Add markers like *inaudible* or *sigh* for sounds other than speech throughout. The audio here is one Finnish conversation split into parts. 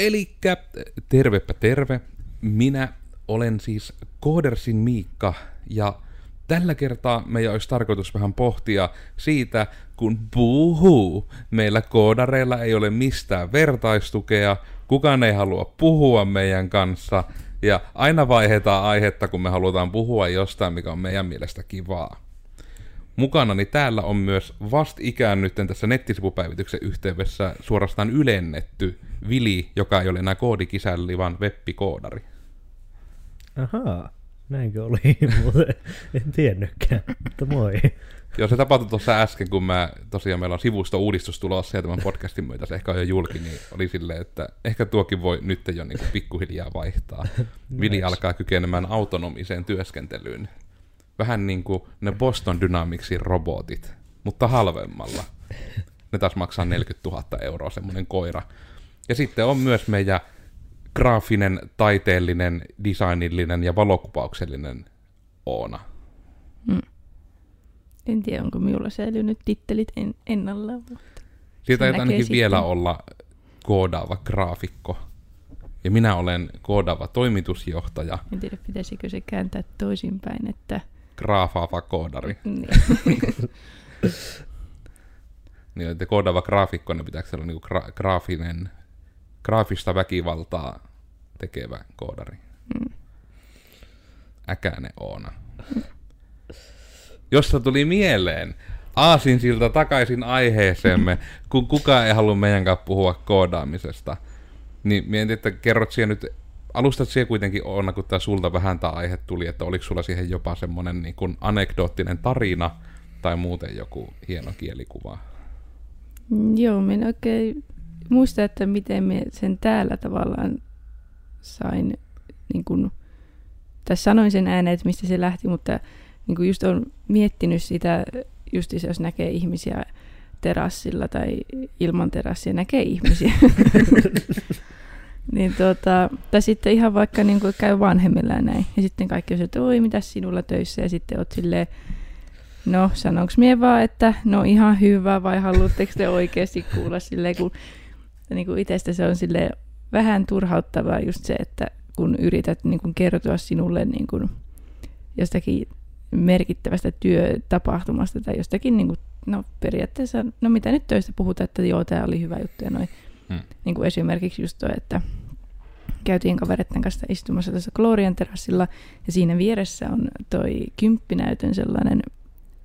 Elikkä tervepä terve. Minä olen siis Koodersin Miikka ja tällä kertaa meidän olisi tarkoitus vähän pohtia siitä, kun puhuu. Meillä koodareilla ei ole mistään vertaistukea, kukaan ei halua puhua meidän kanssa ja aina vaihetaan aihetta, kun me halutaan puhua jostain, mikä on meidän mielestä kivaa. Mukanani täällä on myös vastikään nyt tässä nettisivupäivityksen yhteydessä suorastaan ylennetty Vili, joka ei ole enää koodikisälli, vaan webbikoodari. Ahaa, näinkö oli, *laughs* mutta en tiennytkään, mutta moi. Joo, se tapahtui tuossa äsken, kun mä, tosiaan meillä on sivusto-uudistus tulossa ja tämän podcastin myötä se ehkä on jo julki, niin oli silleen, että ehkä tuokin voi nyt jo niin pikkuhiljaa vaihtaa. *laughs* Vili alkaa kykenemään autonomiseen työskentelyyn. Vähän niin kuin ne Boston Dynamicsin robotit, mutta halvemmalla. Ne taas maksaa 40 000 euroa semmoinen koira. Ja sitten on myös meidän graafinen, taiteellinen, designillinen ja valokuvauksellinen Oona. Mm. En tiedä, onko minulla säilynyt tittelit en, ennallaan. Siitä ei ainakin sitten. vielä olla koodaava graafikko. Ja minä olen koodaava toimitusjohtaja. En tiedä, pitäisikö se kääntää toisinpäin, että... Graafaava koodari. Niin. *laughs* niin, että koodaava graafikko, niin pitääkö olla niinku gra- graafinen graafista väkivaltaa tekevä koodari. Mm. Äkäne Oona. Josta tuli mieleen, aasin siltä takaisin aiheeseemme, kun kukaan ei halua meidän kanssa puhua koodaamisesta. Niin mietin, että kerrot siihen nyt, alustat siihen kuitenkin Oona, kun tämä sulta vähän tämä aihe tuli, että oliko sulla siihen jopa semmoinen niin kuin anekdoottinen tarina tai muuten joku hieno kielikuva? Joo, minä oikein muista, että miten me sen täällä tavallaan sain, niin kuin, tai sanoin sen ääneen, että mistä se lähti, mutta niin kuin just on miettinyt sitä, just jos näkee ihmisiä terassilla tai ilman terassia näkee ihmisiä. *laughs* niin tuota, tai sitten ihan vaikka niin kuin käy vanhemmilla ja näin. Ja sitten kaikki on että oi, mitä sinulla töissä? Ja sitten oot silleen, no sanonko mie vaan, että no ihan hyvä vai haluatteko te oikeasti kuulla silleen, kun niin kuin itsestä se on sille vähän turhauttavaa just se, että kun yrität niin kuin kertoa sinulle niin kuin jostakin merkittävästä työtapahtumasta tai jostakin, niin kuin, no periaatteessa, no mitä nyt töistä puhutaan, että joo, tämä oli hyvä juttu ja noin. Hmm. Niin kuin esimerkiksi just toi, että käytiin kavereiden kanssa istumassa tässä Glorian terassilla ja siinä vieressä on toi kymppinäytön sellainen,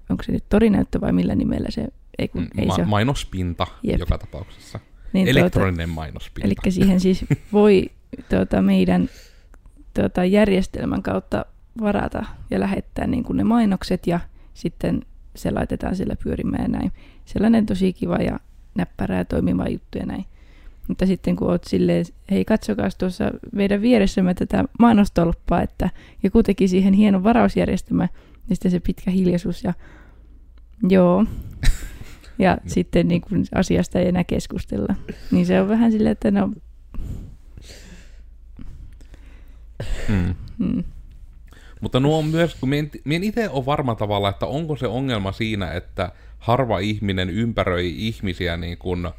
onko se nyt torinäyttö vai millä nimellä se, ei kun, ei Ma- se Mainospinta Jep. joka tapauksessa. Niin tuota, Elektroninen tuota, mainospinta. Eli siihen siis voi tuota, meidän tuota, järjestelmän kautta varata ja lähettää niin kuin ne mainokset ja sitten se laitetaan sillä pyörimään ja näin. Sellainen tosi kiva ja näppärää toimiva juttu ja näin. Mutta sitten kun oot silleen, hei katsokaa tuossa meidän vieressämme tätä mainostolppaa, että joku teki siihen hienon varausjärjestelmä, niin sitten se pitkä hiljaisuus ja joo, *laughs* ja no. sitten niin kuin asiasta ei enää keskustella. Niin se on vähän silleen, että no... Mm. Mm. Mutta nuo on myös, kun mien, mien itse on varma tavalla, että onko se ongelma siinä, että harva ihminen ympäröi ihmisiä niin kuin,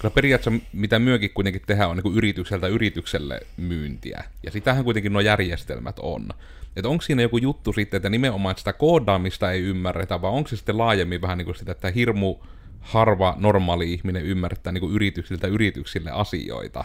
koska periaatteessa mitä myökin kuitenkin tehdään on niin kuin yritykseltä yritykselle myyntiä. Ja sitähän kuitenkin nuo järjestelmät on. Että onko siinä joku juttu sitten, että nimenomaan sitä koodaamista ei ymmärretä, vai onko se sitten laajemmin vähän niin kuin sitä, että hirmu harva normaali ihminen ymmärtää niin kuin yrityksiltä yrityksille asioita.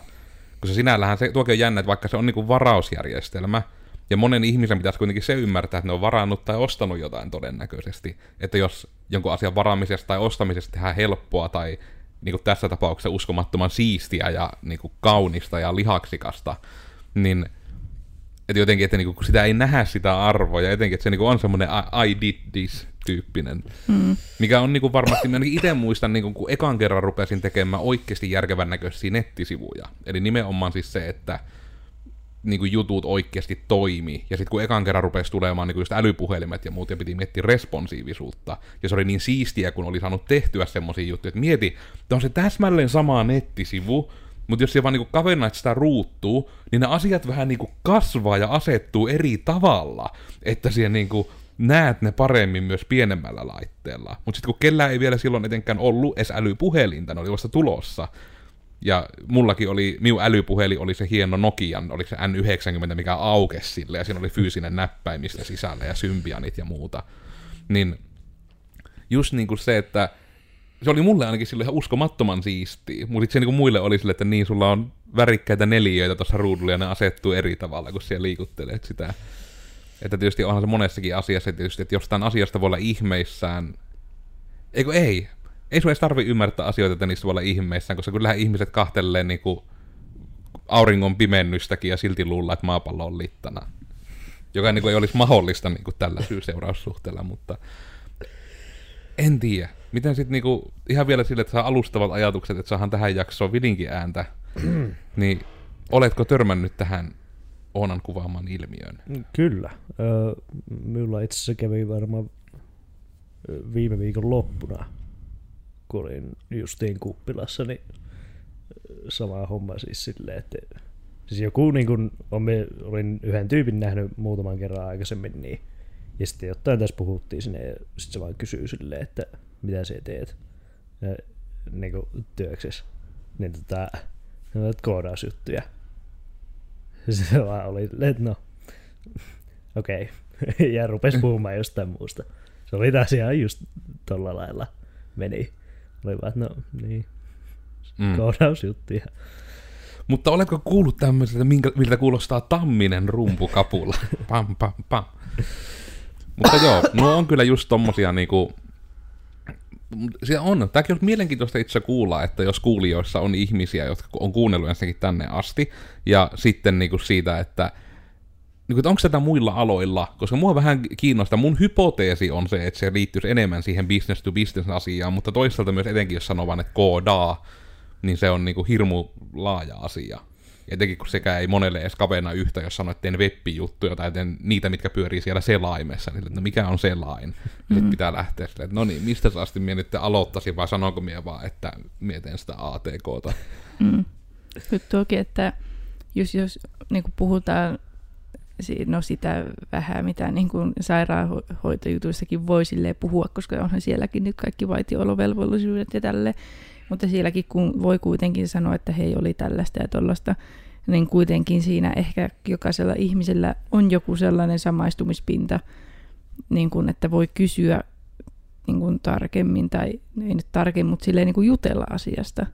Koska sinällähän se, tuokin on jännä, että vaikka se on niin kuin varausjärjestelmä, ja monen ihmisen pitäisi kuitenkin se ymmärtää, että ne on varannut tai ostanut jotain todennäköisesti. Että jos jonkun asian varaamisesta tai ostamisesta tehdään helppoa tai niin kuin tässä tapauksessa uskomattoman siistiä ja niin kuin kaunista ja lihaksikasta, niin että jotenkin, että niinku, sitä ei nähdä sitä arvoa, ja jotenkin, että se niinku on semmoinen I, I did this tyyppinen. Mm. Mikä on niinku varmasti, mä itse muistan, niinku, kun ekan kerran rupesin tekemään oikeasti järkevän näköisiä nettisivuja. Eli nimenomaan siis se, että niinku jutut oikeasti toimi. Ja sitten kun ekan kerran rupesi tulemaan niinku just älypuhelimet ja muut, ja piti miettiä responsiivisuutta. Ja se oli niin siistiä, kun oli saanut tehtyä semmoisia juttuja, että mieti, että on se täsmälleen sama nettisivu, mutta jos se vaan niinku kavennaat sitä ruuttuu, niin ne asiat vähän niinku kasvaa ja asettuu eri tavalla, että siihen niinku näet ne paremmin myös pienemmällä laitteella. Mutta sitten kun kellään ei vielä silloin etenkään ollut edes älypuhelinta, ne oli vasta tulossa, Ja mullakin oli, minun älypuheli oli se hieno Nokian, oliko se N90, mikä aukesi sille, ja siinä oli fyysinen näppäimistä sisällä, ja symbianit ja muuta. Niin just niin kuin se, että se oli mulle ainakin sille ihan uskomattoman siistiä, mutta se niin kuin muille oli sille, että niin, sulla on värikkäitä neliöitä tuossa ruudulla, ja ne asettuu eri tavalla, kun siellä liikuttelet sitä. Että tietysti onhan se monessakin asiassa, tietysti, että jostain asiasta voi olla ihmeissään. Eikö ei? Ei sun edes tarvi ymmärtää asioita, että niistä voi olla ihmeissään, koska kyllähän ihmiset kahtelee niinku auringon pimennystäkin ja silti luulla, että maapallo on littana. Joka niinku ei olisi mahdollista niinku tällä syy-seuraussuhteella, mutta en tiedä. Miten sitten niinku, ihan vielä sille, että saa alustavat ajatukset, että saahan tähän jaksoon vilinkin ääntä, *clears throat* niin oletko törmännyt tähän Oonan kuvaamaan ilmiöön? Kyllä. Öö, minulla itse asiassa kävi varmaan viime viikon loppuna, kun olin justiin kuppilassa, niin ö, sama homma siis silleen, että siis joku niin kuin, on, olin yhden tyypin nähnyt muutaman kerran aikaisemmin, niin ja sitten jotain tässä puhuttiin sinne, ja sitten se vaan kysyy silleen, että mitä sä teet ja, niin kuin työksessä. Niin tota, no, että koodausjuttuja. *laughs* Se vaan oli, että no, *laughs* okei. Okay. *laughs* ja rupesi puhumaan jostain muusta. Se oli taas ihan just tolla lailla meni. Oli vaan, no niin, Mm. koodausjuttuja. Mutta oletko kuullut tämmöiseltä, minkä, miltä kuulostaa tamminen rumpukapulla? *laughs* Pam, pam, pam. Mutta joo, nuo on kyllä just tommosia niinku... Se on. Tämäkin on mielenkiintoista itse kuulla, että jos kuulijoissa on ihmisiä, jotka on kuunnellut ensinnäkin tänne asti, ja sitten niinku siitä, että niin kuin, onko tätä muilla aloilla, koska mua vähän kiinnostaa, mun hypoteesi on se, että se liittyisi enemmän siihen business to business asiaan, mutta toisaalta myös etenkin, jos sanoo vaan, että koodaa, niin se on niin kuin hirmu laaja asia. Etenkin kun sekä ei monelle edes kavenna yhtä, jos sanoo, että teen web-juttuja tai teen niitä, mitkä pyörii siellä selaimessa, niin että no mikä on selain? Mm-hmm. Sitten pitää lähteä silleen, että no niin, mistä asti minä nyt aloittaisin, vai sanonko minä vaan, että mietin sitä ATKta. Mm. Kyllä tuokin, että jos, jos niin puhutaan no sitä vähän, mitä niin kuin sairaanhoitojutuissakin voi puhua, koska onhan sielläkin nyt kaikki vaitiolovelvollisuudet ja tälle, mutta sielläkin kun voi kuitenkin sanoa, että hei oli tällaista ja tollasta, niin kuitenkin siinä ehkä jokaisella ihmisellä on joku sellainen samaistumispinta, niin kuin, että voi kysyä niin kuin tarkemmin, tai ei nyt tarkemmin, mutta silleen niin kuin jutella asiasta.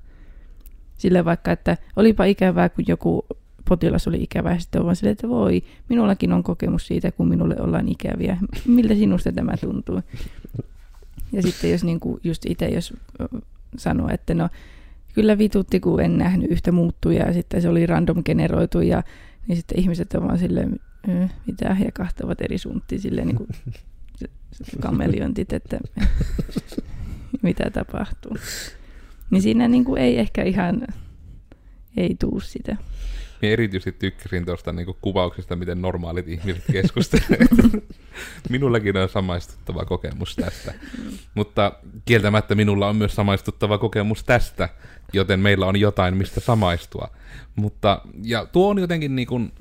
Sille vaikka, että olipa ikävää, kun joku potilas oli ikävä, ja sitten on vaan silleen, että voi, minullakin on kokemus siitä, kun minulle ollaan ikäviä. Miltä sinusta tämä tuntuu? Ja sitten jos niin kuin just itse, jos sanoo, että no kyllä vitutti, kun en nähnyt yhtä muuttujaa, ja sitten se oli random generoitu, ja niin sitten ihmiset on vaan silleen, "Ö, mitä, ja kahtavat eri suuntiin silleen niin kuin kameliontit, että *laughs* mitä tapahtuu. Niin siinä niin kuin ei ehkä ihan, ei tuu sitä. Minä erityisesti tykkäsin tuosta niinku kuvauksesta, miten normaalit ihmiset keskustelevat. *laughs* Minullakin on samaistuttava kokemus tästä. Mutta kieltämättä minulla on myös samaistuttava kokemus tästä, joten meillä on jotain, mistä samaistua. Mutta, ja tuo on jotenkin niin kuin,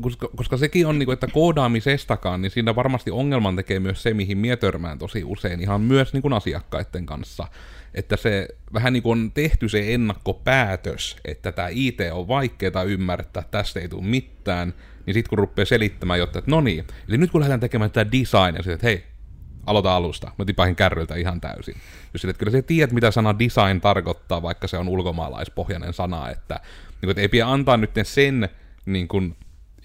koska, koska sekin on, niin kuin, että koodaamisestakaan, niin siinä varmasti ongelman tekee myös se, mihin mie törmään tosi usein, ihan myös niin kuin asiakkaiden kanssa. Että se vähän niin kuin on tehty se ennakkopäätös, että tämä IT on vaikeaa ymmärtää, tästä ei tule mitään, niin sitten kun rupeaa selittämään jotta, että no niin, eli nyt kun lähdetään tekemään tätä design, ja sitten, että hei, aloita alusta, mä tipahin kärryltä ihan täysin. Jos sille, että kyllä sä tiedät, mitä sana design tarkoittaa, vaikka se on ulkomaalaispohjainen sana, että, niin kuin, että ei pidä antaa nyt sen niin kuin,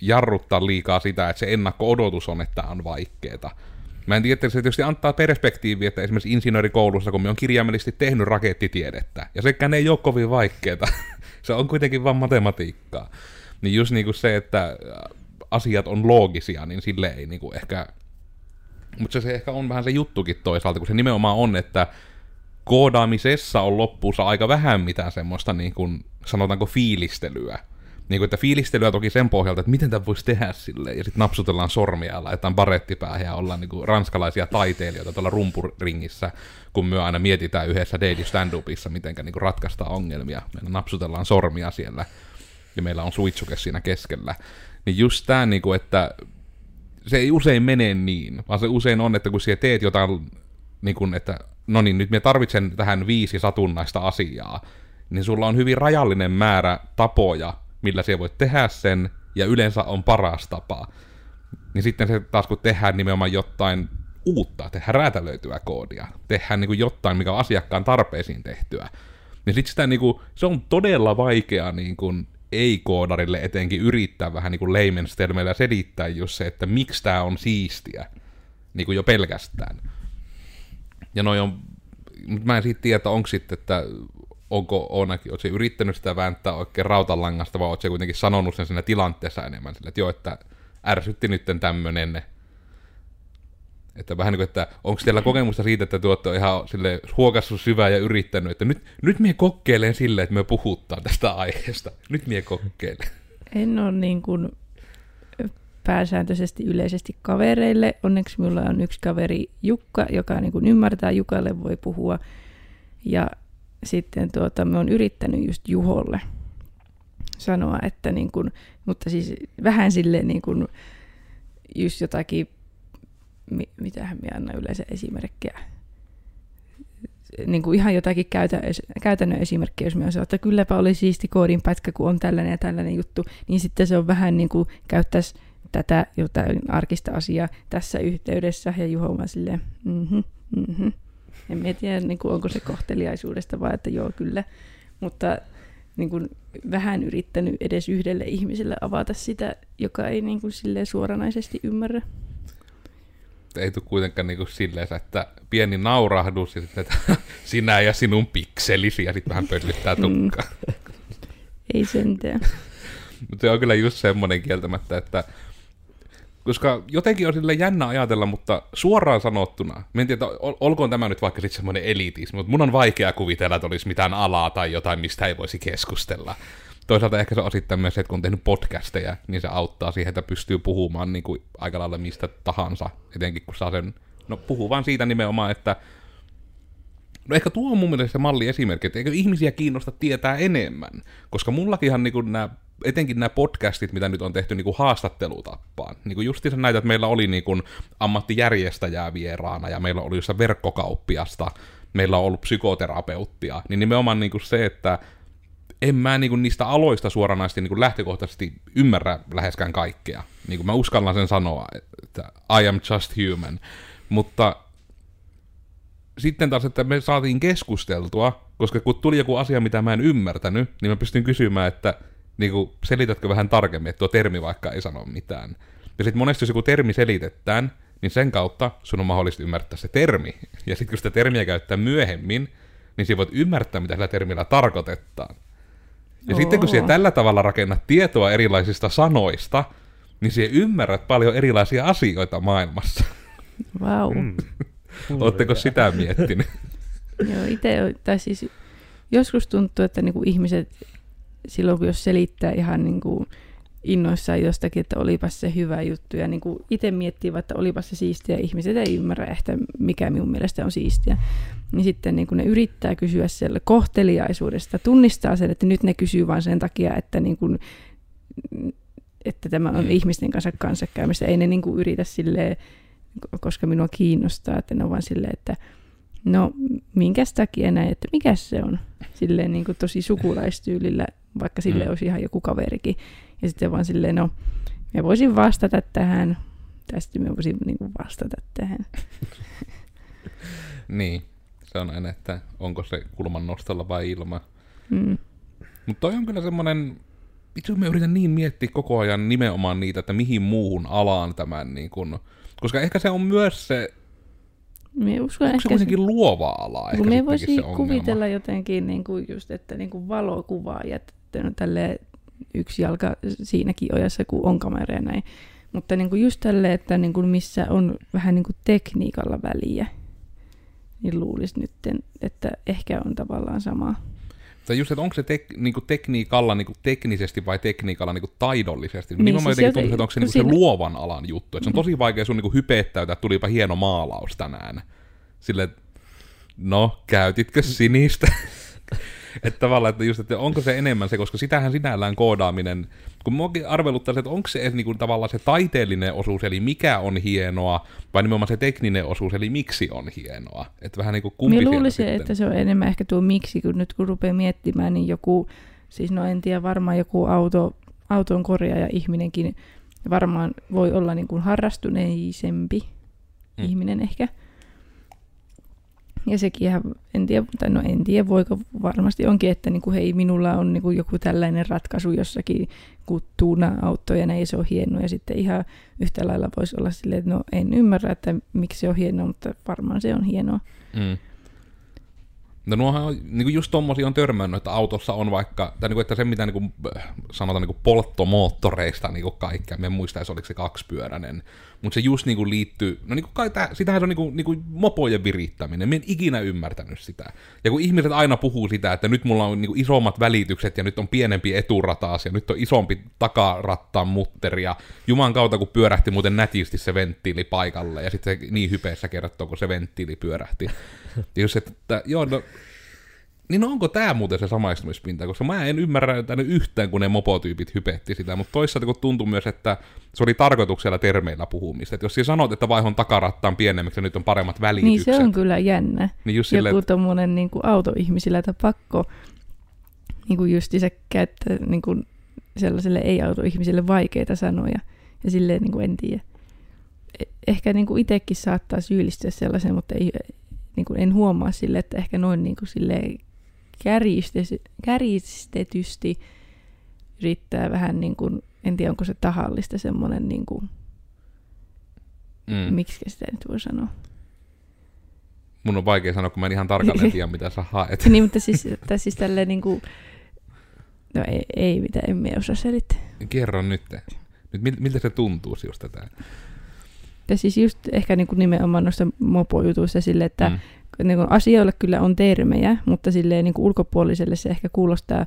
jarruttaa liikaa sitä, että se ennakko-odotus on, että on vaikeeta. Mä en tiedä, että se tietysti antaa perspektiiviä, että esimerkiksi insinöörikoulussa, kun me on kirjaimellisesti tehnyt rakettitiedettä, ja sekään ei ole kovin vaikeeta, *laughs* se on kuitenkin vain matematiikkaa. Niin just niin kuin se, että asiat on loogisia, niin sille ei niin kuin ehkä... Mutta se, se ehkä on vähän se juttukin toisaalta, kun se nimenomaan on, että koodaamisessa on loppuunsa aika vähän mitään semmoista niin kuin, sanotaanko fiilistelyä. Niin kuin, että fiilistelyä toki sen pohjalta, että miten tämä voisi tehdä silleen, ja sitten napsutellaan sormia ja laitetaan barettipäähän ja ollaan niin kuin ranskalaisia taiteilijoita tuolla rumpuringissä, kun me aina mietitään yhdessä Daily Stand-upissa, miten niin ratkaistaan ongelmia. Me napsutellaan sormia siellä, ja meillä on suitsuke siinä keskellä. Niin just tämä, niin että se ei usein mene niin, vaan se usein on, että kun siellä teet jotain, niin kuin, että no niin, nyt me tarvitsen tähän viisi satunnaista asiaa, niin sulla on hyvin rajallinen määrä tapoja, millä sä voit tehdä sen, ja yleensä on paras tapa. Niin sitten se taas kun tehdään nimenomaan jotain uutta, tehdään räätälöityä koodia, tehdään niin kuin jotain, mikä on asiakkaan tarpeisiin tehtyä, niin sitten sitä niin kuin, se on todella vaikea niin kuin, ei-koodarille etenkin yrittää vähän niin kuin selittää just se, että miksi tämä on siistiä, niin kuin jo pelkästään. Ja noi on, mutta mä en siitä tiedä, että onko sitten, että onko Oonakin, ootko yrittänyt sitä vääntää oikein rautalangasta, vai ootko kuitenkin sanonut sen siinä tilanteessa enemmän, sille, että joo, että ärsytti nytten tämmönen, että vähän niin kuin, että onko teillä kokemusta siitä, että tuotte on ihan sille huokassut syvää ja yrittänyt, että nyt, nyt mie kokeilen silleen, että me puhuttaa tästä aiheesta. Nyt mie kokeilen. En ole niin kuin pääsääntöisesti yleisesti kavereille. Onneksi minulla on yksi kaveri Jukka, joka niin kuin ymmärtää, Jukalle voi puhua. Ja sitten tuota, me on yrittänyt just Juholle sanoa, että niin kuin, mutta siis vähän silleen niin kuin just jotakin, mi, mitähän minä annan yleensä esimerkkejä, niin kuin ihan jotakin käytä, käytännön esimerkkejä, jos minä sanon, että kylläpä oli siisti koodin pätkä, kun on tällainen ja tällainen juttu, niin sitten se on vähän niin kuin käyttäisi tätä jotain arkista asiaa tässä yhteydessä, ja Juho on silleen, mm-hmm, mm-hmm. En tiedä, niin kuin, onko se kohteliaisuudesta vai että joo, kyllä. Mutta niin kuin, vähän yrittänyt edes yhdelle ihmiselle avata sitä, joka ei niin kuin, silleen suoranaisesti ymmärrä. Ei tule kuitenkaan niin kuin silleen, että pieni naurahdus ja sitten että *laughs* sinä ja sinun pikselisi ja sitten vähän pöllyttää tukkaa. Mm. Ei sentään. *laughs* Mutta se on kyllä just semmoinen kieltämättä, että koska jotenkin on sille jännä ajatella, mutta suoraan sanottuna, en tiedä, ol- olkoon tämä nyt vaikka sitten semmoinen elitismi, mutta mun on vaikea kuvitella, että olisi mitään alaa tai jotain, mistä ei voisi keskustella. Toisaalta ehkä se on osittain myös se, että kun on tehnyt podcasteja, niin se auttaa siihen, että pystyy puhumaan niin kuin aika lailla mistä tahansa, etenkin kun saa sen, no puhuu vaan siitä nimenomaan, että No ehkä tuo on mun mielestä se malli esimerkki, että eikö ihmisiä kiinnosta tietää enemmän, koska mullakinhan niin nämä etenkin nämä podcastit, mitä nyt on tehty niin kuin haastattelutappaan. Niin kuin justiinsa näitä, että meillä oli niin kuin ammattijärjestäjää vieraana ja meillä oli jossain verkkokauppiasta, meillä on ollut psykoterapeuttia, niin nimenomaan niin kuin se, että en mä niin kuin niistä aloista suoranaisesti niin kuin lähtökohtaisesti ymmärrä läheskään kaikkea. Niin kuin mä uskallan sen sanoa, että I am just human. Mutta sitten taas, että me saatiin keskusteltua, koska kun tuli joku asia, mitä mä en ymmärtänyt, niin mä pystyn kysymään, että niin kuin, selitätkö vähän tarkemmin, että tuo termi vaikka ei sano mitään. Ja sitten monesti jos joku termi selitetään, niin sen kautta sun on mahdollista ymmärtää se termi. Ja sitten kun sitä termiä käyttää myöhemmin, niin sinä voit ymmärtää, mitä sillä termillä tarkoitetaan. Ja Oo. sitten kun sinä tällä tavalla rakennat tietoa erilaisista sanoista, niin sinä ymmärrät paljon erilaisia asioita maailmassa. Vau. Wow. Mm. *laughs* Oletteko sitä miettinyt? Joo, itse, tai siis joskus tuntuu, että niinku ihmiset silloin, kun jos selittää ihan niin kuin innoissaan jostakin, että olipas se hyvä juttu, ja niin kuin itse miettii, että olipas se siistiä, ihmiset ei ymmärrä ehkä, mikä minun mielestä on siistiä, niin sitten niin kuin ne yrittää kysyä siellä kohteliaisuudesta, tunnistaa sen, että nyt ne kysyy vain sen takia, että, niin kuin, että tämä on ihmisten kanssa kanssakäymistä, ei ne niin kuin yritä silleen, koska minua kiinnostaa, että ne on vaan silleen, että no minkäs takia näin, että mikä se on, silleen niin kuin tosi sukulaistyylillä vaikka sille mm. olisi ihan joku kaverikin. Ja sitten vaan silleen, no, mä voisin vastata tähän, tai sitten mä voisin niin kuin vastata tähän. *laughs* niin, se on aina, että onko se kulman nostolla vai ilma. Mm. Mutta toi on kyllä semmoinen, itse mä yritän niin miettiä koko ajan nimenomaan niitä, että mihin muuhun alaan tämän, niin kun, koska ehkä se on myös se, Mie uskon Onko se kuitenkin se, luova ala? Ehkä me voisi kuvitella jotenkin niin kuin just, että niin kuin valokuvaajat sitten tälle yksi jalka siinäkin ojassa, kun on kamera ja näin. Mutta niin kuin just tälle, että niin kuin missä on vähän niin kuin tekniikalla väliä, niin luulisi nyt, että ehkä on tavallaan sama. Tai just, että onko se tek, niin kuin tekniikalla niin kuin teknisesti vai tekniikalla niin kuin taidollisesti. Niin, niin siis jotenkin tuntuu, että onko se, niin siinä... se luovan alan juttu. Että se on tosi vaikea sun niin kuin hypettäytää, että tulipa hieno maalaus tänään. Silleen, no, käytitkö sinistä? *laughs* että tavallaan, että just, että onko se enemmän se, koska sitähän sinällään koodaaminen, kun muakin arveluttaisi, että onko se edes niinku tavallaan se taiteellinen osuus, eli mikä on hienoa, vai nimenomaan se tekninen osuus, eli miksi on hienoa. Että vähän kumpi Minä siellä luulisin, sitten. että se on enemmän ehkä tuo miksi, kun nyt kun rupeaa miettimään, niin joku, siis no en tiedä, varmaan joku auto, auton korjaaja ihminenkin varmaan voi olla niin kuin harrastuneisempi Mm. mm. ihminen ehkä. Ja sekin ihan, en tiedä, tai no en tiedä, voiko varmasti onkin, että niin kuin, hei, minulla on niin kuin joku tällainen ratkaisu jossakin, kun tuuna auto ja se on hieno. Ja sitten ihan yhtä lailla voisi olla silleen, että no en ymmärrä, että miksi se on hienoa, mutta varmaan se on hienoa. Mm. No nuohan niin kuin just tommosia on törmännyt, että autossa on vaikka, tai niin kuin, että se mitä niin kuin, sanotaan niin kuin polttomoottoreista niin kuin kaikkea, me en muista edes oliko se kaksipyöräinen, mutta se just niin kuin liittyy, no niin kuin kai tää, sitähän se on niin kuin, niin kuin mopojen virittäminen, me en ikinä ymmärtänyt sitä. Ja kun ihmiset aina puhuu sitä, että nyt mulla on niin kuin isommat välitykset ja nyt on pienempi eturataas ja nyt on isompi takarattaan mutteri ja juman kautta kun pyörähti muuten nätisti se venttiili paikalle ja sitten se niin hypeessä kertoo, kun se venttiili pyörähti. *laughs* Ja että joo, no, niin onko tämä muuten se samaistumispinta, koska mä en ymmärrä ne yhtään, kun ne mopotyypit hypetti sitä, mutta toisaalta kun tuntui myös, että se oli tarkoituksella termeillä puhumista. Että jos sinä sanot, että vaihon takarattaan pienemmiksi ja nyt on paremmat Niin välitykset, se on kyllä jännä. niin just silleen, Joku että, tommonen niin kuin autoihmisillä, että pakko niin kuin justiinsa käyttää niin kuin sellaiselle ei-autoihmisille vaikeita sanoja. Ja silleen niin kuin en tiedä. E- Ehkä niin kuin itsekin saattaa syyllistyä sellaiseen, mutta ei, niin kuin en huomaa sille, että ehkä noin niin kuin silleen kärjistetysti yrittää vähän niin kuin, en tiedä onko se tahallista semmoinen, niin kuin, mm, miksi sitä nyt voi sanoa. mun on vaikea sanoa, kun mä en ihan tarkalleen *laughs* tiedä, mitä sä haet. niin, mutta siis, tai siis tälleen niin kuin, no ei, ei mitään, en minä osaa selittää. Kerro nyt. nyt mil- miltä se tuntuu just tätä? Ja siis just ehkä niin kuin nimenomaan noista mopojutuista sille, että Mm. Mm. niin kuin asioille kyllä on termejä, mutta silleen niin kuin ulkopuoliselle se ehkä kuulostaa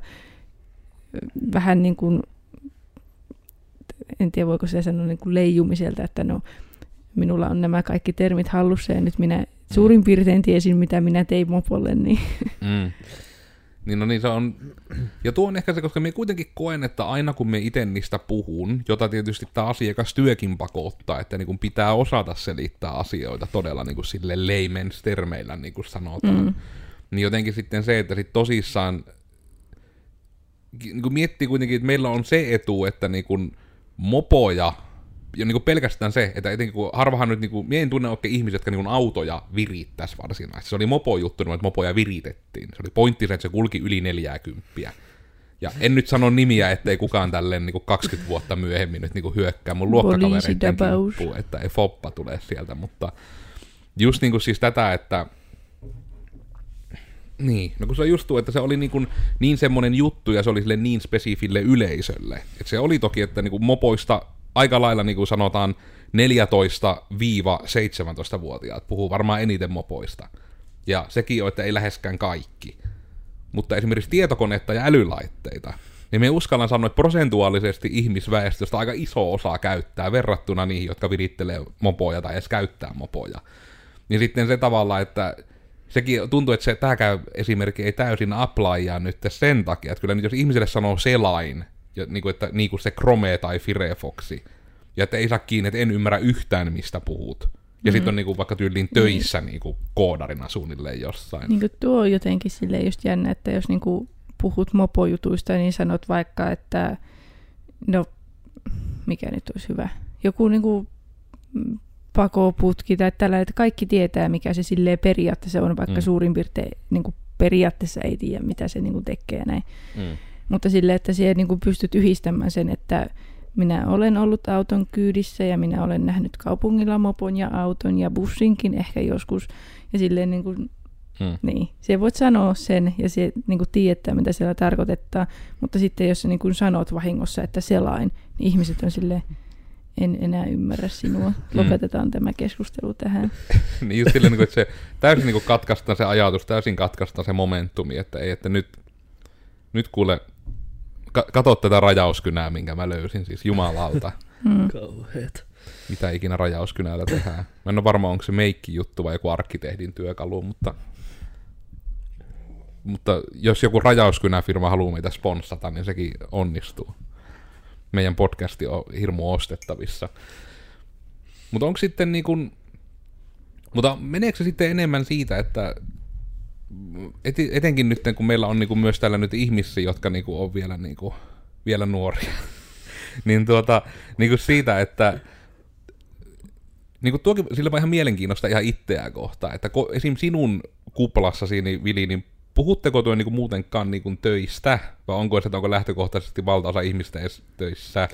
vähän niin kuin, en tiedä voiko se sanoa niin kuin leijumiselta, että no minulla on nämä kaikki termit hallussa ja nyt minä suurin piirtein tiesin, mitä minä tein mopolle, niin Mm. Niin no niin se on, ja tuo on ehkä se, koska me kuitenkin koen, että aina kun me itse niistä puhun, jota tietysti tämä asiakastyökin pakottaa, että niin kuin pitää osata selittää asioita todella niin kuin sille layman's termeillä, niin kuin sanotaan, mm. niin jotenkin sitten se, että sit tosissaan niin kuin miettii kuitenkin, että meillä on se etu, että niin kuin mopoja, ja niin kuin pelkästään se, että etenkin kun harvahan nyt, niin kuin, mie en tunne oikein ihmisiä, jotka niin kuin autoja virittäisi varsinaisesti. Se oli mopo-juttu, niin että mopoja viritettiin. Se oli pointti se, että se kulki yli 40. Ja en nyt sano nimiä, ettei kukaan tälleen niin kuin 20 vuotta myöhemmin nyt niin kuin hyökkää mun luokkakavereiden kimppuun, että ei foppa tule sieltä, mutta just niin kuin siis tätä, että niin, no kun se on just tuo, että se oli niin, kuin niin semmoinen juttu ja se oli sille niin spesifille yleisölle. Että se oli toki, että niin kuin mopoista aika lailla niin kuin sanotaan 14-17-vuotiaat puhuu varmaan eniten mopoista. Ja sekin on, että ei läheskään kaikki. Mutta esimerkiksi tietokonetta ja älylaitteita, niin me uskallan sanoa, että prosentuaalisesti ihmisväestöstä aika iso osa käyttää verrattuna niihin, jotka virittelee mopoja tai edes käyttää mopoja. Niin sitten se tavalla, että sekin tuntuu, että se, tämäkään esimerkki ei täysin applyaa nyt sen takia, että kyllä nyt jos ihmiselle sanoo selain, ja niin kuin, että, niin kuin se Chrome tai Firefoxi, ja että ei saa kiinni, että en ymmärrä yhtään, mistä puhut. Ja mm. sitten on niin kuin, vaikka tyyliin töissä niin kuin koodarina suunnilleen jossain. Niin kuin tuo on jotenkin silleen just jännä, että jos niin kuin puhut mopojutuista, niin sanot vaikka, että no, mikä nyt olisi hyvä, joku niin kuin mm, pakoputki tai tällä, että kaikki tietää, mikä se silleen periaatteessa on, vaikka Mm. suurin piirtein niin kuin periaatteessa ei tiedä, mitä se niin kuin tekee näin. Mm. Mutta sille, että siihen niin kuin pystyt yhdistämään sen, että minä olen ollut auton kyydissä ja minä olen nähnyt kaupungilla mopon ja auton ja bussinkin ehkä joskus. Ja silleen niin kuin, Mm. niin, se voit sanoa sen ja se niin kuin tietää, mitä siellä tarkoittaa. Mutta sitten jos sä niin kuin sanot vahingossa, että selain, niin ihmiset on silleen, en enää ymmärrä sinua. Lopetetaan tämä keskustelu tähän. *laughs* niin just silleen, niin että se täysin niin katkaistaan se ajatus, täysin katkaistaan se momentumi, että ei, että nyt, nyt kuule, ka- kato tätä rajauskynää, minkä mä löysin, siis jumalauta. *laughs* Mm. Kauheet. mitä ikinä rajauskynällä tehdään. Mä en ole varma, onko se meikki juttu vai joku arkkitehdin työkalu, mutta, mutta jos joku rajauskynäfirma haluaa meitä sponssata, niin sekin onnistuu. meidän podcasti on hirmu ostettavissa. Mutta onko sitten niin kuin, mutta meneekö se sitten enemmän siitä, että et, etenkin nyt kun meillä on niin kuin myös täällä nyt ihmisiä, jotka niin kuin on vielä, niin kuin, vielä nuoria, *laughs* niin tuota, niin kuin siitä, että niin kuin tuokin sillä ihan mielenkiinnosta ihan itseään kohtaan, että ko, esim. sinun kuplassasi, niin Vili, niin puhutteko tuo niin kuin muutenkaan niin kuin töistä, vai onko se, että onko lähtökohtaisesti valtaosa ihmistä edes töissä?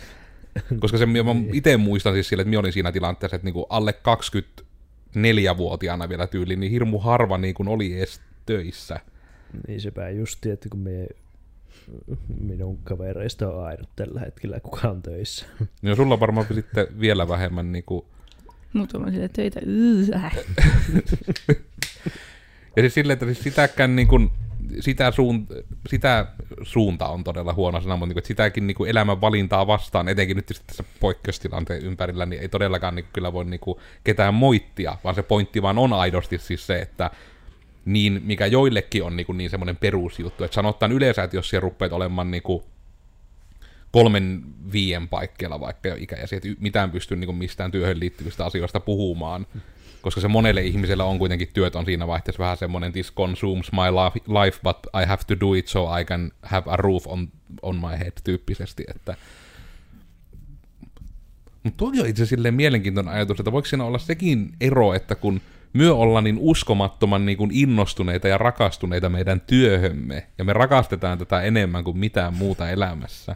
Koska se, mä itse muistan siis sille, että minä olin siinä tilanteessa, että niin kuin alle 24-vuotiaana vielä tyyli, niin hirmu harva niin kuin oli edes töissä. Niin sepä just, että kun me minun kavereista on ainut tällä hetkellä, kuka on töissä. Niin sulla varmaan sitten vielä vähemmän niin kuin... Mutta on sille töitä. ja siis silleen, että siis sitäkään niin kuin, sitä, suun, sitä suunta on todella huono sana, mutta niin kuin, että sitäkin niin kuin elämän valintaa vastaan, etenkin nyt tässä poikkeustilanteen ympärillä, niin ei todellakaan niin kuin, kyllä voi niin kuin, ketään moittia, vaan se pointti vaan on aidosti siis se, että niin, mikä joillekin on niin, kuin, niin semmoinen perusjuttu, että sanotaan yleensä, että jos siellä rupeat olemaan niin kuin, kolmen viien paikkeilla vaikka jo ikäisiä, että mitään pysty niin kuin, mistään työhön liittyvistä asioista puhumaan, koska se monelle ihmiselle on kuitenkin työt on siinä vaihteessa vähän semmoinen, this consumes my life, but I have to do it so I can have a roof on, on my head tyyppisesti, että mutta tuo on itse silleen mielenkiintoinen ajatus, että voiko siinä olla sekin ero, että kun myö olla niin uskomattoman niin kuin innostuneita ja rakastuneita meidän työhömme, ja me rakastetaan tätä enemmän kuin mitään muuta elämässä.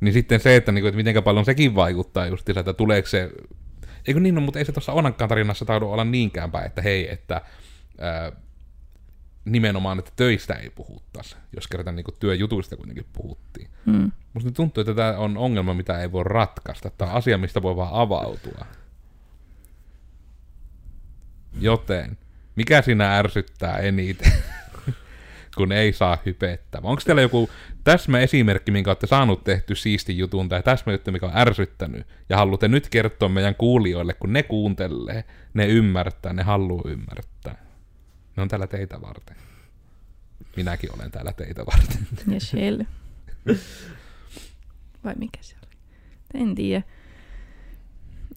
Niin sitten se, että, niin kuin, että miten paljon sekin vaikuttaa just että tuleeko se... Eikö niin, no, mutta ei se tuossa Onankaan tarinassa taudu olla niinkään päin, että hei, että ää, nimenomaan, että töistä ei puhuttaisi, jos kerran niin työjutuista kuitenkin puhuttiin. Mm. Musta tuntuu, että tämä on ongelma, mitä ei voi ratkaista. Tämä on asia, mistä voi vaan avautua. Joten, mikä sinä ärsyttää eniten, *laughs* kun ei saa hypettää? Onko teillä joku täsmä esimerkki, minkä olette saanut tehty siisti jutun, tai täsmä juttu, mikä on ärsyttänyt, ja haluatte nyt kertoa meidän kuulijoille, kun ne kuuntelee, ne ymmärtää, ne haluaa ymmärtää. Ne on täällä teitä varten. Minäkin olen täällä teitä varten. *laughs* Ja Shell. Vai mikä se oli? En tiedä.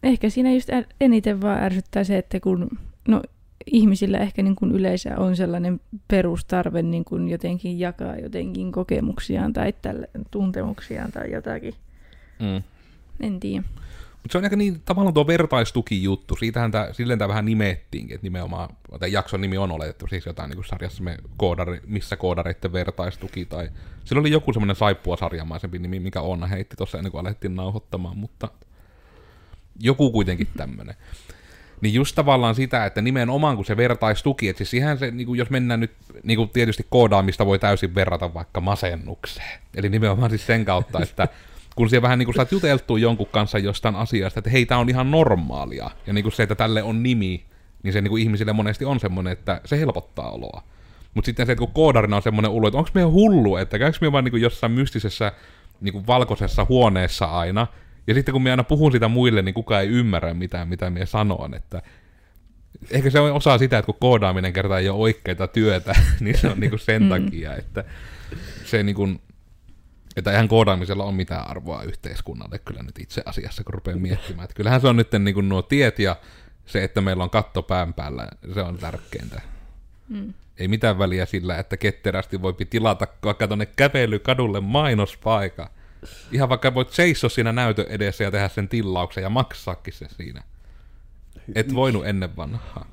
Ehkä siinä just eniten vaan ärsyttää se, että kun no, ihmisillä ehkä niin kuin yleensä on sellainen perustarve niin kuin jotenkin jakaa jotenkin kokemuksiaan tai tälle, tuntemuksiaan tai jotakin. Mm. En tiedä. Mutta se on ehkä niin tavallaan tuo vertaistuki-juttu. Siitähän tämä, silleen tämä vähän nimettiinkin, että nimenomaan, tai jakson nimi on oletettu siis jotain niin sarjassa me koodari, missä koodareiden vertaistuki, tai sillä oli joku semmoinen saippua sarjamaisempi nimi, mikä Onna heitti tuossa ennen kuin alettiin nauhoittamaan, mutta joku kuitenkin tämmöinen. Niin just tavallaan sitä, että nimenomaan kun se vertaistuki, että siis ihan se, niin kuin jos mennään nyt, niin kuin tietysti koodaamista voi täysin verrata vaikka masennukseen. Eli nimenomaan siis sen kautta, että kun siellä vähän niin kuin saat juteltua jonkun kanssa jostain asiasta, että hei, tämä on ihan normaalia, ja niin kuin se, että tälle on nimi, niin se niin kuin ihmisille monesti on semmoinen, että se helpottaa oloa. Mutta sitten se, että kun koodarina on semmoinen ulu, että onko meidän hullu, että käykö me vaan niin kuin jossain mystisessä niin kuin valkoisessa huoneessa aina, ja sitten kun minä aina puhun sitä muille, niin kukaan ei ymmärrä mitään, mitä minä sanon, että ehkä se on osa sitä, että kun koodaaminen kertaa ei ole oikeita työtä, *laughs* niin se on niinku sen mm. takia, että se niinku, että eihän koodaamisella ole mitään arvoa yhteiskunnalle kyllä nyt itse asiassa, kun rupeaa miettimään. Että kyllähän se on nyt niinku nuo tiet ja se, että meillä on katto pään päällä, se on tärkeintä. Mm. Ei mitään väliä sillä, että ketterästi voi tilata vaikka tuonne kävelykadulle mainospaikka. Ihan vaikka voit seisoa siinä näytön edessä ja tehdä sen tilauksen ja maksaakin se siinä. Et voinut ennen vanhaa.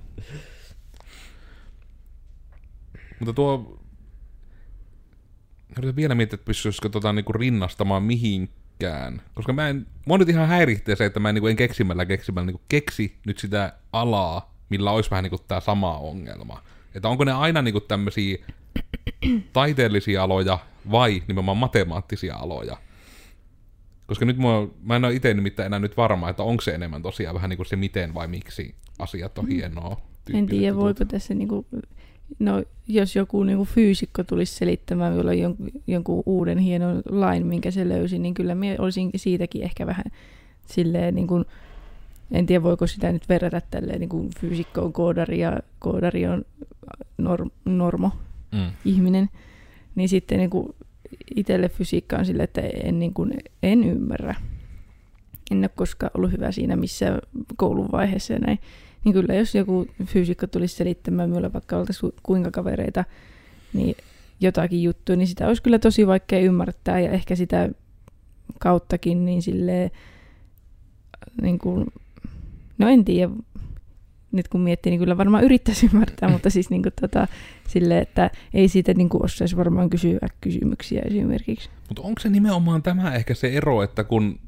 Mutta tuo... Yritän vielä miettiä, että pystyisikö tota niinku rinnastamaan mihinkään. Koska mä en... Mua nyt ihan häiritsee se, että mä en, niinku, en keksimällä keksimällä niinku keksi nyt sitä alaa, millä olisi vähän niinku tää sama ongelma. Että onko ne aina niinku tämmöisiä taiteellisia aloja vai nimenomaan matemaattisia aloja. Koska nyt mua, mä en ole itse nimittäin enää nyt varma, että onko se enemmän tosiaan vähän niin kuin se miten vai miksi asiat on mm. hienoa. En tiedä, voiko tässä niin kuin, no jos joku niin kuin fyysikko tulisi selittämään minulle jonkun, jonkun uuden hienon lain, minkä se löysi, niin kyllä minä olisin siitäkin ehkä vähän silleen niin kuin, en tiedä voiko sitä nyt verrata tälleen niin kuin fyysikko on koodari ja koodari on norm, normo mm. ihminen, niin sitten niin kuin, itselle fysiikka on sille, että en, niin kuin, en ymmärrä. En ole koskaan ollut hyvä siinä missä koulun vaiheessa ja näin. Niin kyllä jos joku fysiikka tulisi selittämään minulle, vaikka oltaisiin kuinka kavereita, niin jotakin juttua, niin sitä olisi kyllä tosi vaikea ymmärtää ja ehkä sitä kauttakin niin silleen, niin kuin, no en tiedä, nyt kun miettii, niin kyllä varmaan yrittäisi *laughs* ymmärtää, mutta siis niin kuin tota, sille, että ei siitä niin kuin osaisi varmaan kysyä kysymyksiä esimerkiksi. Mutta onko se nimenomaan tämä ehkä se ero, että kun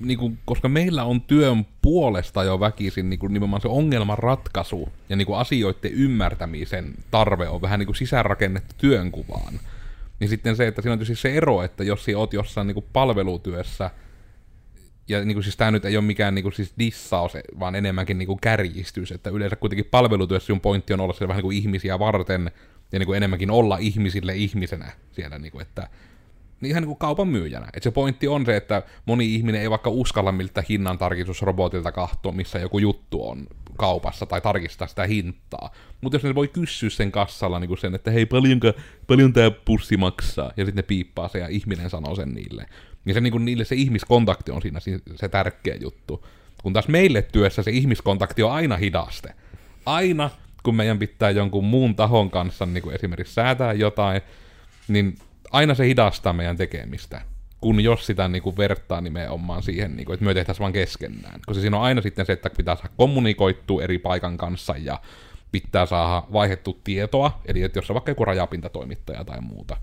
niin kuin, koska meillä on työn puolesta jo väkisin niin kuin nimenomaan se ongelman ratkaisu ja niin kuin asioiden ymmärtämisen tarve on vähän niin kuin sisäänrakennettu työnkuvaan. Niin sitten se, että siinä on tietysti se ero, että jos sinä oot jossain niin kuin palvelutyössä, ja niin kuin siis tämä nyt ei ole mikään niin kuin siis dissaus, vaan enemmänkin niin kuin kärjistys, että yleensä kuitenkin palvelutyössä sun pointti on olla siellä vähän niin kuin ihmisiä varten, ja niin kuin enemmänkin olla ihmisille ihmisenä siellä, niin kuin, että niin ihan niin kuin kaupan myyjänä. Et se pointti on se, että moni ihminen ei vaikka uskalla miltä hinnan tarkistusrobotilta kahtoa, missä joku juttu on kaupassa tai tarkistaa sitä hintaa. Mutta jos ne voi kysyä sen kassalla niin kuin sen, että hei, paljonko, paljon tämä pussi maksaa, ja sitten ne piippaa se ja ihminen sanoo sen niille. Niin se niin kuin niille se ihmiskontakti on siinä se tärkeä juttu. Kun taas meille työssä se ihmiskontakti on aina hidaste. Aina, kun meidän pitää jonkun muun tahon kanssa niin kuin esimerkiksi säätää jotain, niin aina se hidastaa meidän tekemistä, kun jos sitä niin kuin vertaa nimenomaan siihen, niin kuin, että me tehtäisiin vaan keskenään. Koska siinä on aina sitten se, että pitää saada kommunikoittua eri paikan kanssa ja pitää saada vaihettu tietoa, eli että jos on vaikka joku rajapintatoimittaja tai muuta.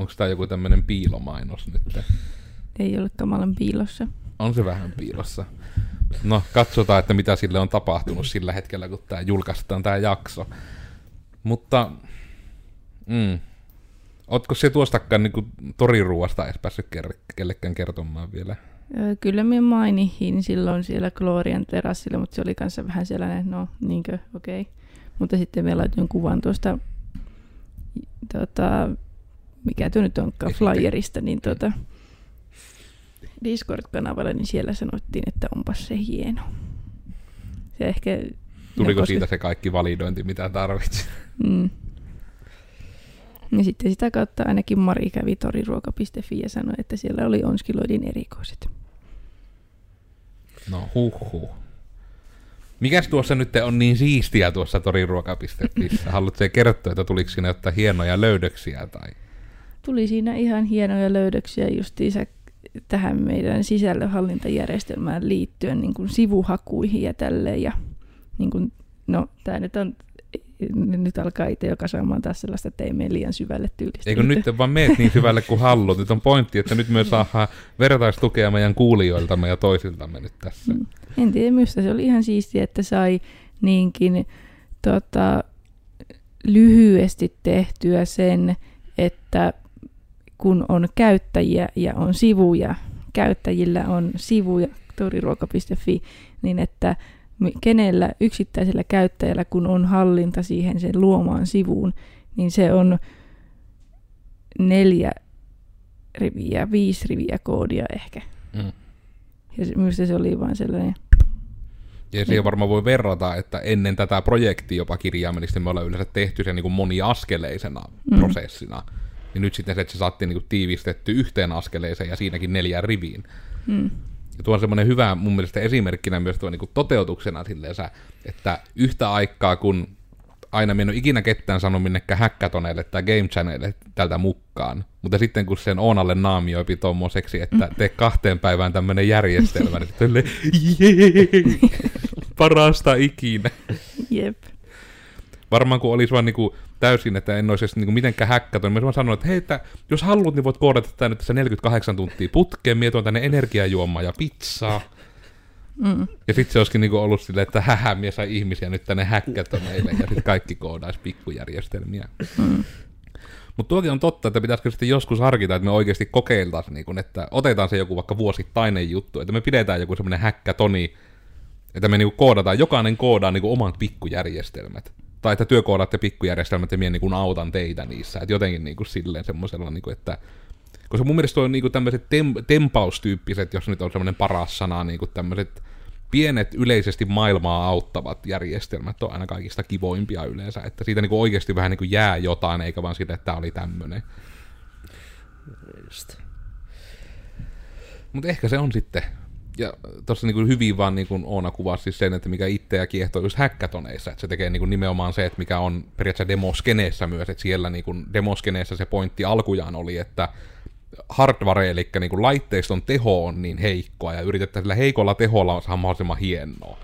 Onko tämä joku tämmöinen piilomainos nyt? Ei ole kamalan piilossa. On se vähän piilossa. No, katsotaan, että mitä sille on tapahtunut sillä hetkellä, kun tämä julkaistaan tämä jakso. Mutta, mm, Ootko se tuostakaan niin toriruuasta edes päässyt kellekään kertomaan vielä? Kyllä minä mainihin silloin siellä Glorian terassilla, mutta se oli kanssa vähän sellainen, no niinkö, okei. Okay. Mutta sitten me laitoin kuvan tuosta, tota, mikä tuo nyt onkaan, flyerista, niin tuota, Discord-kanavalle, niin siellä sanottiin, että onpas se hieno. Se ehkä Tuliko siitä se kaikki validointi, mitä tarvitsi? Mm. Ja sitten sitä kautta ainakin Mari kävi toriruoka.fi ja sanoi, että siellä oli onskiloidin erikoiset. No huh. Mikäs tuossa nyt on niin siistiä tuossa toriruoka.fi? Haluatko kertoa, että tuliko siinä jotain hienoja löydöksiä? Tai? Tuli siinä ihan hienoja löydöksiä justiinsa tähän meidän sisällönhallintajärjestelmään liittyen niin kuin sivuhakuihin ja tälleen. Ja niin kuin, no tämä nyt on nyt alkaa itse jo kasaamaan taas sellaista, että ei mene liian syvälle tyylistä. Eikö nyt vaan meet niin syvälle kuin haluat. Nyt on pointti, että nyt me saadaan vertaistukea meidän kuulijoiltamme ja toisiltamme nyt tässä. Mm. En tiedä, mistä se oli ihan siistiä, että sai niinkin tota, lyhyesti tehtyä sen, että kun on käyttäjiä ja on sivuja, käyttäjillä on sivuja, toriruoka.fi, niin että kenellä yksittäisellä käyttäjällä, kun on hallinta siihen sen luomaan sivuun, niin se on neljä riviä, viisi riviä koodia ehkä. Mm. Ja se, minusta se oli vain sellainen... Ja siihen varmaan voi verrata, että ennen tätä projektia jopa kirjaimellisesti me ollaan yleensä tehty sen niin moniaskeleisena mm. prosessina. Niin nyt sitten se, että se saatiin niin tiivistetty yhteen askeleeseen ja siinäkin neljään riviin. Mm. Ja tuo on semmoinen hyvä mun mielestä esimerkkinä myös tuo niin toteutuksena silleensä, että yhtä aikaa kun aina minä en ole ikinä ketään sanonut minnekään häkkätoneille tai Game Channelille tältä mukaan. Mutta sitten kun sen Oonalle naamioipi tommoseksi, että tee kahteen päivään tämmöinen järjestelmä, niin sitten *laughs* parasta ikinä. Jep varmaan kun olisi vaan niinku täysin, että en olisi niinku mitenkään häkkätön, niin mä sanoin, että hei, että jos haluat, niin voit koodata tätä nyt tässä 48 tuntia putkeen, mietin tänne energiajuomaa ja pizzaa. Mm. Ja sitten se olisikin niinku ollut silleen, että hähä, mies sai ihmisiä nyt tänne häkkätoneille, ja sitten kaikki koodaisi pikkujärjestelmiä. Mm. Mutta tuokin on totta, että pitäisikö sitten joskus harkita, että me oikeasti kokeiltaisiin, niin kun, että otetaan se joku vaikka vuosittainen juttu, että me pidetään joku semmoinen häkkätoni, että me niinku koodataan, jokainen koodaa niinku omat pikkujärjestelmät tai että työkoodaatte pikkujärjestelmät ja minä niin autan teitä niissä. Että jotenkin niin kuin silleen semmoisella, niin kuin, että koska mun mielestä on niin kuin tämmöiset tem, tempaustyyppiset, jos nyt on semmoinen paras sana, niin kuin tämmöiset pienet yleisesti maailmaa auttavat järjestelmät on aina kaikista kivoimpia yleensä, että siitä niinku oikeasti vähän niinku jää jotain, eikä vaan siitä, että tämä oli tämmöinen. Just. Mutta ehkä se on sitten, ja tuossa niinku hyvin vaan niinku Oona kuvasi siis sen, että mikä itseä kiehtoo just hackatoneissa, että se tekee niinku nimenomaan se, että mikä on periaatteessa demoskeneessä myös, että siellä niinku demoskeneessä se pointti alkujaan oli, että hardware, eli niinku laitteiston teho on niin heikkoa, ja yritetään sillä heikolla teholla saada mahdollisimman hienoa.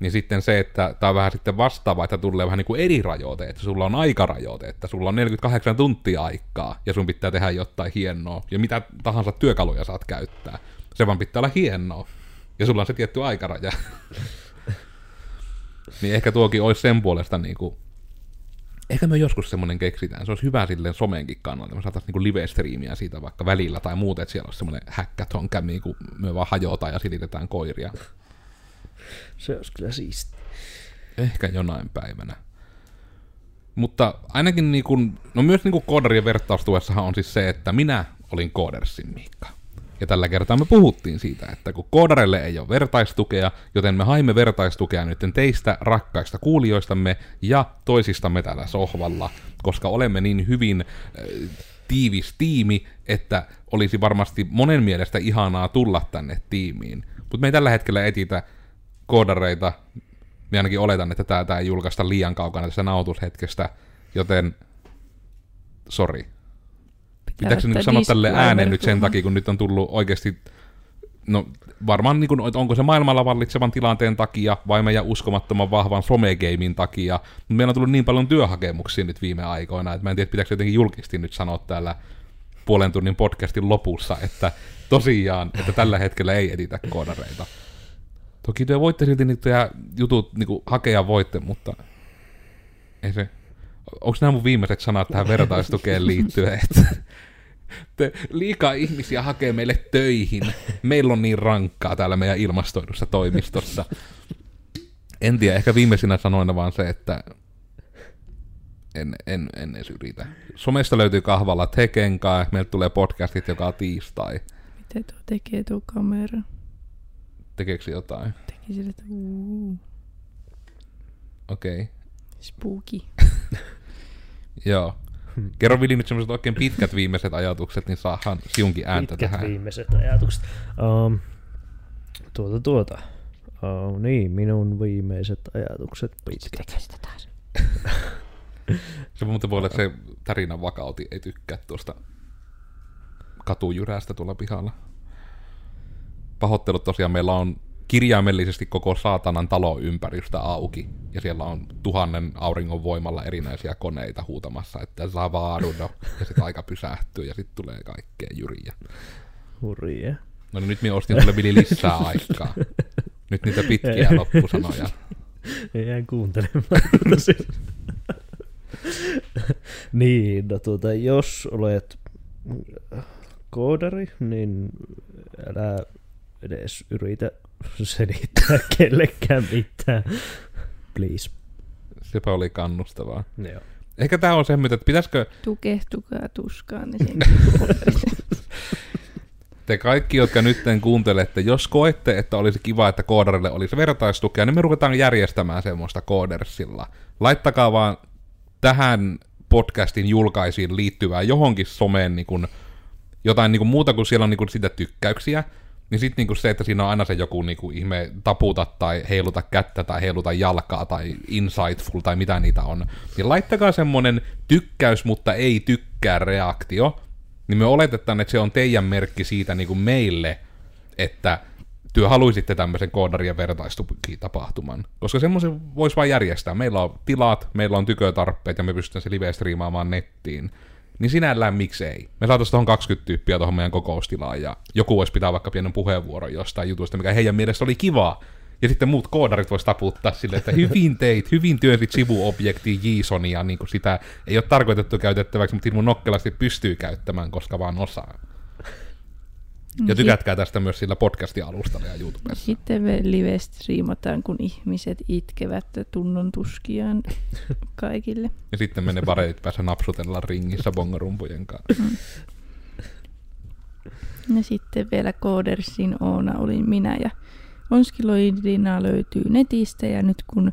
Niin sitten se, että tämä on vähän sitten vastaava, että tulee vähän niin kuin eri rajoite, että sulla on aikarajoite, että sulla on 48 tuntia aikaa, ja sun pitää tehdä jotain hienoa, ja mitä tahansa työkaluja saat käyttää. Se vaan pitää olla hienoa, ja sulla on se tietty aikaraja. *laughs* niin ehkä tuokin olisi sen puolesta niin kuin Ehkä me joskus semmoinen keksitään. Se olisi hyvä silleen somenkin kannalta. Me saataisiin niinku live-striimiä siitä vaikka välillä tai muuta, että siellä olisi semmoinen hackathon kämi, kun me vaan hajotaan ja silitetään koiria. Se olisi kyllä siisti. Ehkä jonain päivänä. Mutta ainakin niin kuin, no myös niin kuin koodarien vertaustuessahan on siis se, että minä olin koodersin Miikka. Ja tällä kertaa me puhuttiin siitä, että kun koodarelle ei ole vertaistukea, joten me haimme vertaistukea nyt teistä, rakkaista kuulijoistamme ja toisistamme täällä sohvalla, koska olemme niin hyvin äh, tiivis tiimi, että olisi varmasti monen mielestä ihanaa tulla tänne tiimiin. Mutta me ei tällä hetkellä etitä koodareita. Minä ainakin oletan, että tämä ei julkaista liian kaukana tästä nautushetkestä, joten sori. Pitääkö nyt sanoa tälle ääneen nyt sen takia, kun nyt on tullut oikeasti, no varmaan niin kuin, onko se maailmalla vallitsevan tilanteen takia vai meidän uskomattoman vahvan somegamein takia, mutta meillä on tullut niin paljon työhakemuksia nyt viime aikoina, että mä en tiedä, pitääkö jotenkin julkisesti nyt sanoa täällä puolen tunnin podcastin lopussa, että tosiaan, että tällä hetkellä ei editä koodareita. Toki te voitte silti niitä jutut niin kuin, hakea voitte, mutta ei se... Onko nämä mun viimeiset sanat tähän vertaistukeen liittyen, että liikaa ihmisiä hakee meille töihin. Meillä on niin rankkaa täällä meidän ilmastoidussa toimistossa. En tiedä, ehkä viimeisinä sanoina vaan se, että en, en, en edes yritä. Somesta löytyy kahvalla Tekenkaa, meiltä tulee podcastit joka tiistai. Miten tuo tekee tuo kamera? Tekeekö jotain? Teki sille, että Okei. Okay. spooky. *laughs* Joo. Kerro Vili nyt semmoiset oikein pitkät viimeiset ajatukset, niin saahan siunkin ääntä Pitkät tähän. viimeiset ajatukset. Um, tuota, tuota. Uh, niin, minun viimeiset ajatukset pitkät. Sitä taas. *laughs* Se muuten voi olla, että se tarinan vakauti ei tykkää tuosta katujyrästä tuolla pihalla. Pahoittelut tosiaan, meillä on kirjaimellisesti koko saatanan talo ympärystä auki, ja siellä on tuhannen auringon voimalla erinäisiä koneita huutamassa, että Zavarudo, ja sitten aika pysähtyy, ja sitten tulee kaikkea jyriä. Hurjaa. No niin, nyt minä ostin sulle Vili lisää aikaa. Nyt niitä pitkiä loppusanoja. Ei jää kuuntelemaan. niin, no tuota, jos olet koodari, niin älä edes yritä selittää *laughs* kellekään mitään. Please. Sepä oli kannustavaa. Joo. Ehkä tämä on se, että pitäisikö Tukehtukaa tuskaan, niin *laughs* sen te kaikki, jotka nyt kuuntelette, jos koette, että olisi kiva, että koodarille olisi vertaistukea, niin me ruvetaan järjestämään semmoista koodersilla. Laittakaa vaan tähän podcastin julkaisiin liittyvää johonkin someen niin kuin, jotain niin kuin muuta kuin siellä on niin kuin sitä tykkäyksiä, niin sitten niin se, että siinä on aina se joku niin kuin ihme taputa tai heiluta kättä tai heiluta jalkaa tai insightful tai mitä niitä on, niin laittakaa semmonen tykkäys, mutta ei tykkää reaktio, niin me oletetaan, että se on teidän merkki siitä niin kuin meille, että työ haluaisitte tämmöisen koodarien vertaistupahtuman. Koska semmoisen voisi vain järjestää. Meillä on tilat, meillä on tykötarpeet ja me pystytään se live-striimaamaan nettiin. Niin sinällään miksei. Me saataisiin tuohon 20 tyyppiä tuohon meidän kokoustilaan ja joku voisi pitää vaikka pienen puheenvuoron jostain jutusta, mikä heidän mielestä oli kivaa. Ja sitten muut koodarit voisi taputtaa sille, että hyvin teit, hyvin työnsit sivuobjektiin JSONia, niin kuin sitä ei ole tarkoitettu käytettäväksi, mutta hirmu nokkelasti pystyy käyttämään, koska vaan osaa. Ja tykätkää tästä myös sillä podcasti-alustalla ja YouTubessa. Sitten me live-striimataan, kun ihmiset itkevät tunnon tuskiaan *laughs* kaikille. Ja sitten menee bareitit päässä napsutella ringissä bongorumpujen kanssa. Ja sitten vielä Koodersin Oona olin minä ja Onskiloidina löytyy netistä ja nyt kun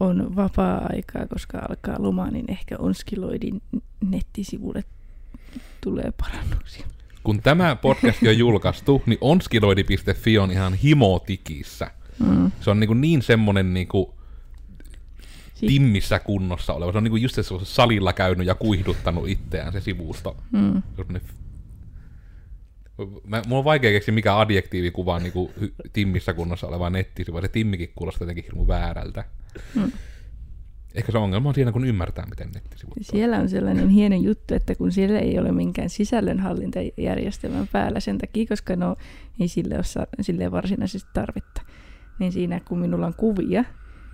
on vapaa-aikaa, koska alkaa loma, niin ehkä Onskiloidin nettisivulle tulee parannuksia. Kun tämä podcast on julkaistu, niin onskiloidi.fi on ihan himotikissä. Mm. Se on niin, niin semmonen Sit- timmissä kunnossa oleva. Se on niinku just se salilla käynyt ja kuihduttanut itseään se sivusto. Mm. Mä, mulla on vaikea keksiä mikä adjektiivi kuvaa niinku hy- timmissä kunnossa olevaa nettisivu. Se timmikin kuulostaa jotenkin hirmu väärältä. Mm. Ehkä se ongelma on siinä, kun ymmärtää, miten nettisivut. Siellä on sellainen hieno juttu, että kun siellä ei ole minkään sisällönhallintajärjestelmän päällä sen takia, koska no ei sille ole sille varsinaisesti tarvetta, niin siinä kun minulla on kuvia,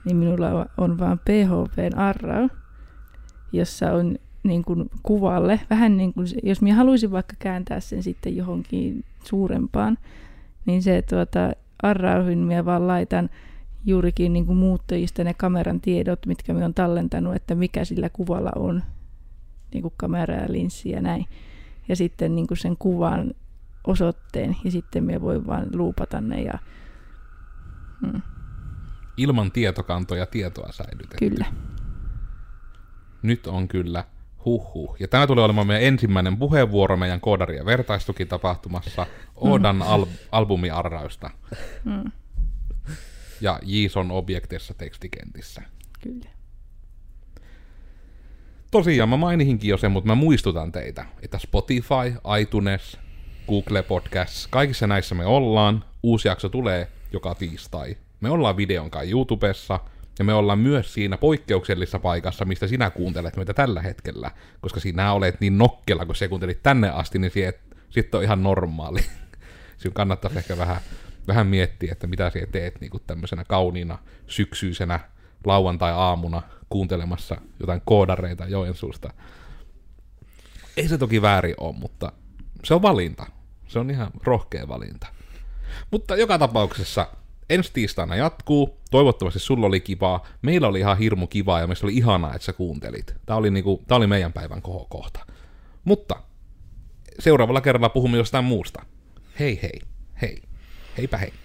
niin minulla on vaan PHPn arrau, jossa on niin kuin kuvalle, vähän niin kuin, jos minä haluaisin vaikka kääntää sen sitten johonkin suurempaan, niin se tuota, arrauhin minä vaan laitan juurikin niin kuin muuttajista ne kameran tiedot, mitkä me on tallentanut, että mikä sillä kuvalla on, niin kuin kamera ja linssi ja näin. Ja sitten niin kuin sen kuvan osoitteen, ja sitten me voi vaan luupata ne, ja mm, Ilman tietokantoja tietoa säilytetty. kyllä. Nyt on kyllä huhhuh. Ja tämä tulee olemaan meidän ensimmäinen puheenvuoro meidän koodari- ja vertaistukitapahtumassa Odan al- albumiarrausta Mm, ja JSON objektissa tekstikentissä. kyllä. Tosiaan mä mainihinkin jo sen, mutta mä muistutan teitä, että Spotify, iTunes, Google Podcasts, kaikissa näissä me ollaan. Uusi jakso tulee joka tiistai. Me ollaan videon kai YouTubessa, ja me ollaan myös siinä poikkeuksellisessa paikassa, mistä sinä kuuntelet meitä tällä hetkellä. Koska sinä olet niin nokkela, kun sä kuuntelit tänne asti, niin sitten on ihan normaali. *laughs* Sinun kannattaisi ehkä vähän, vähän miettiä, että mitä sinä teet niin tämmöisenä kauniina syksyisenä lauantai-aamuna kuuntelemassa jotain koodareita Joensuusta. Ei se toki väärin ole, mutta se on valinta. Se on ihan rohkea valinta. Mutta joka tapauksessa ensi tiistaina jatkuu. Toivottavasti sulla oli kivaa. Meillä oli ihan hirmu kivaa ja meistä oli ihanaa, että sä kuuntelit. Tämä oli, niinku, tää oli meidän päivän kohokohta. Mutta seuraavalla kerralla puhumme jostain muusta. Hei, hei, heipä hei.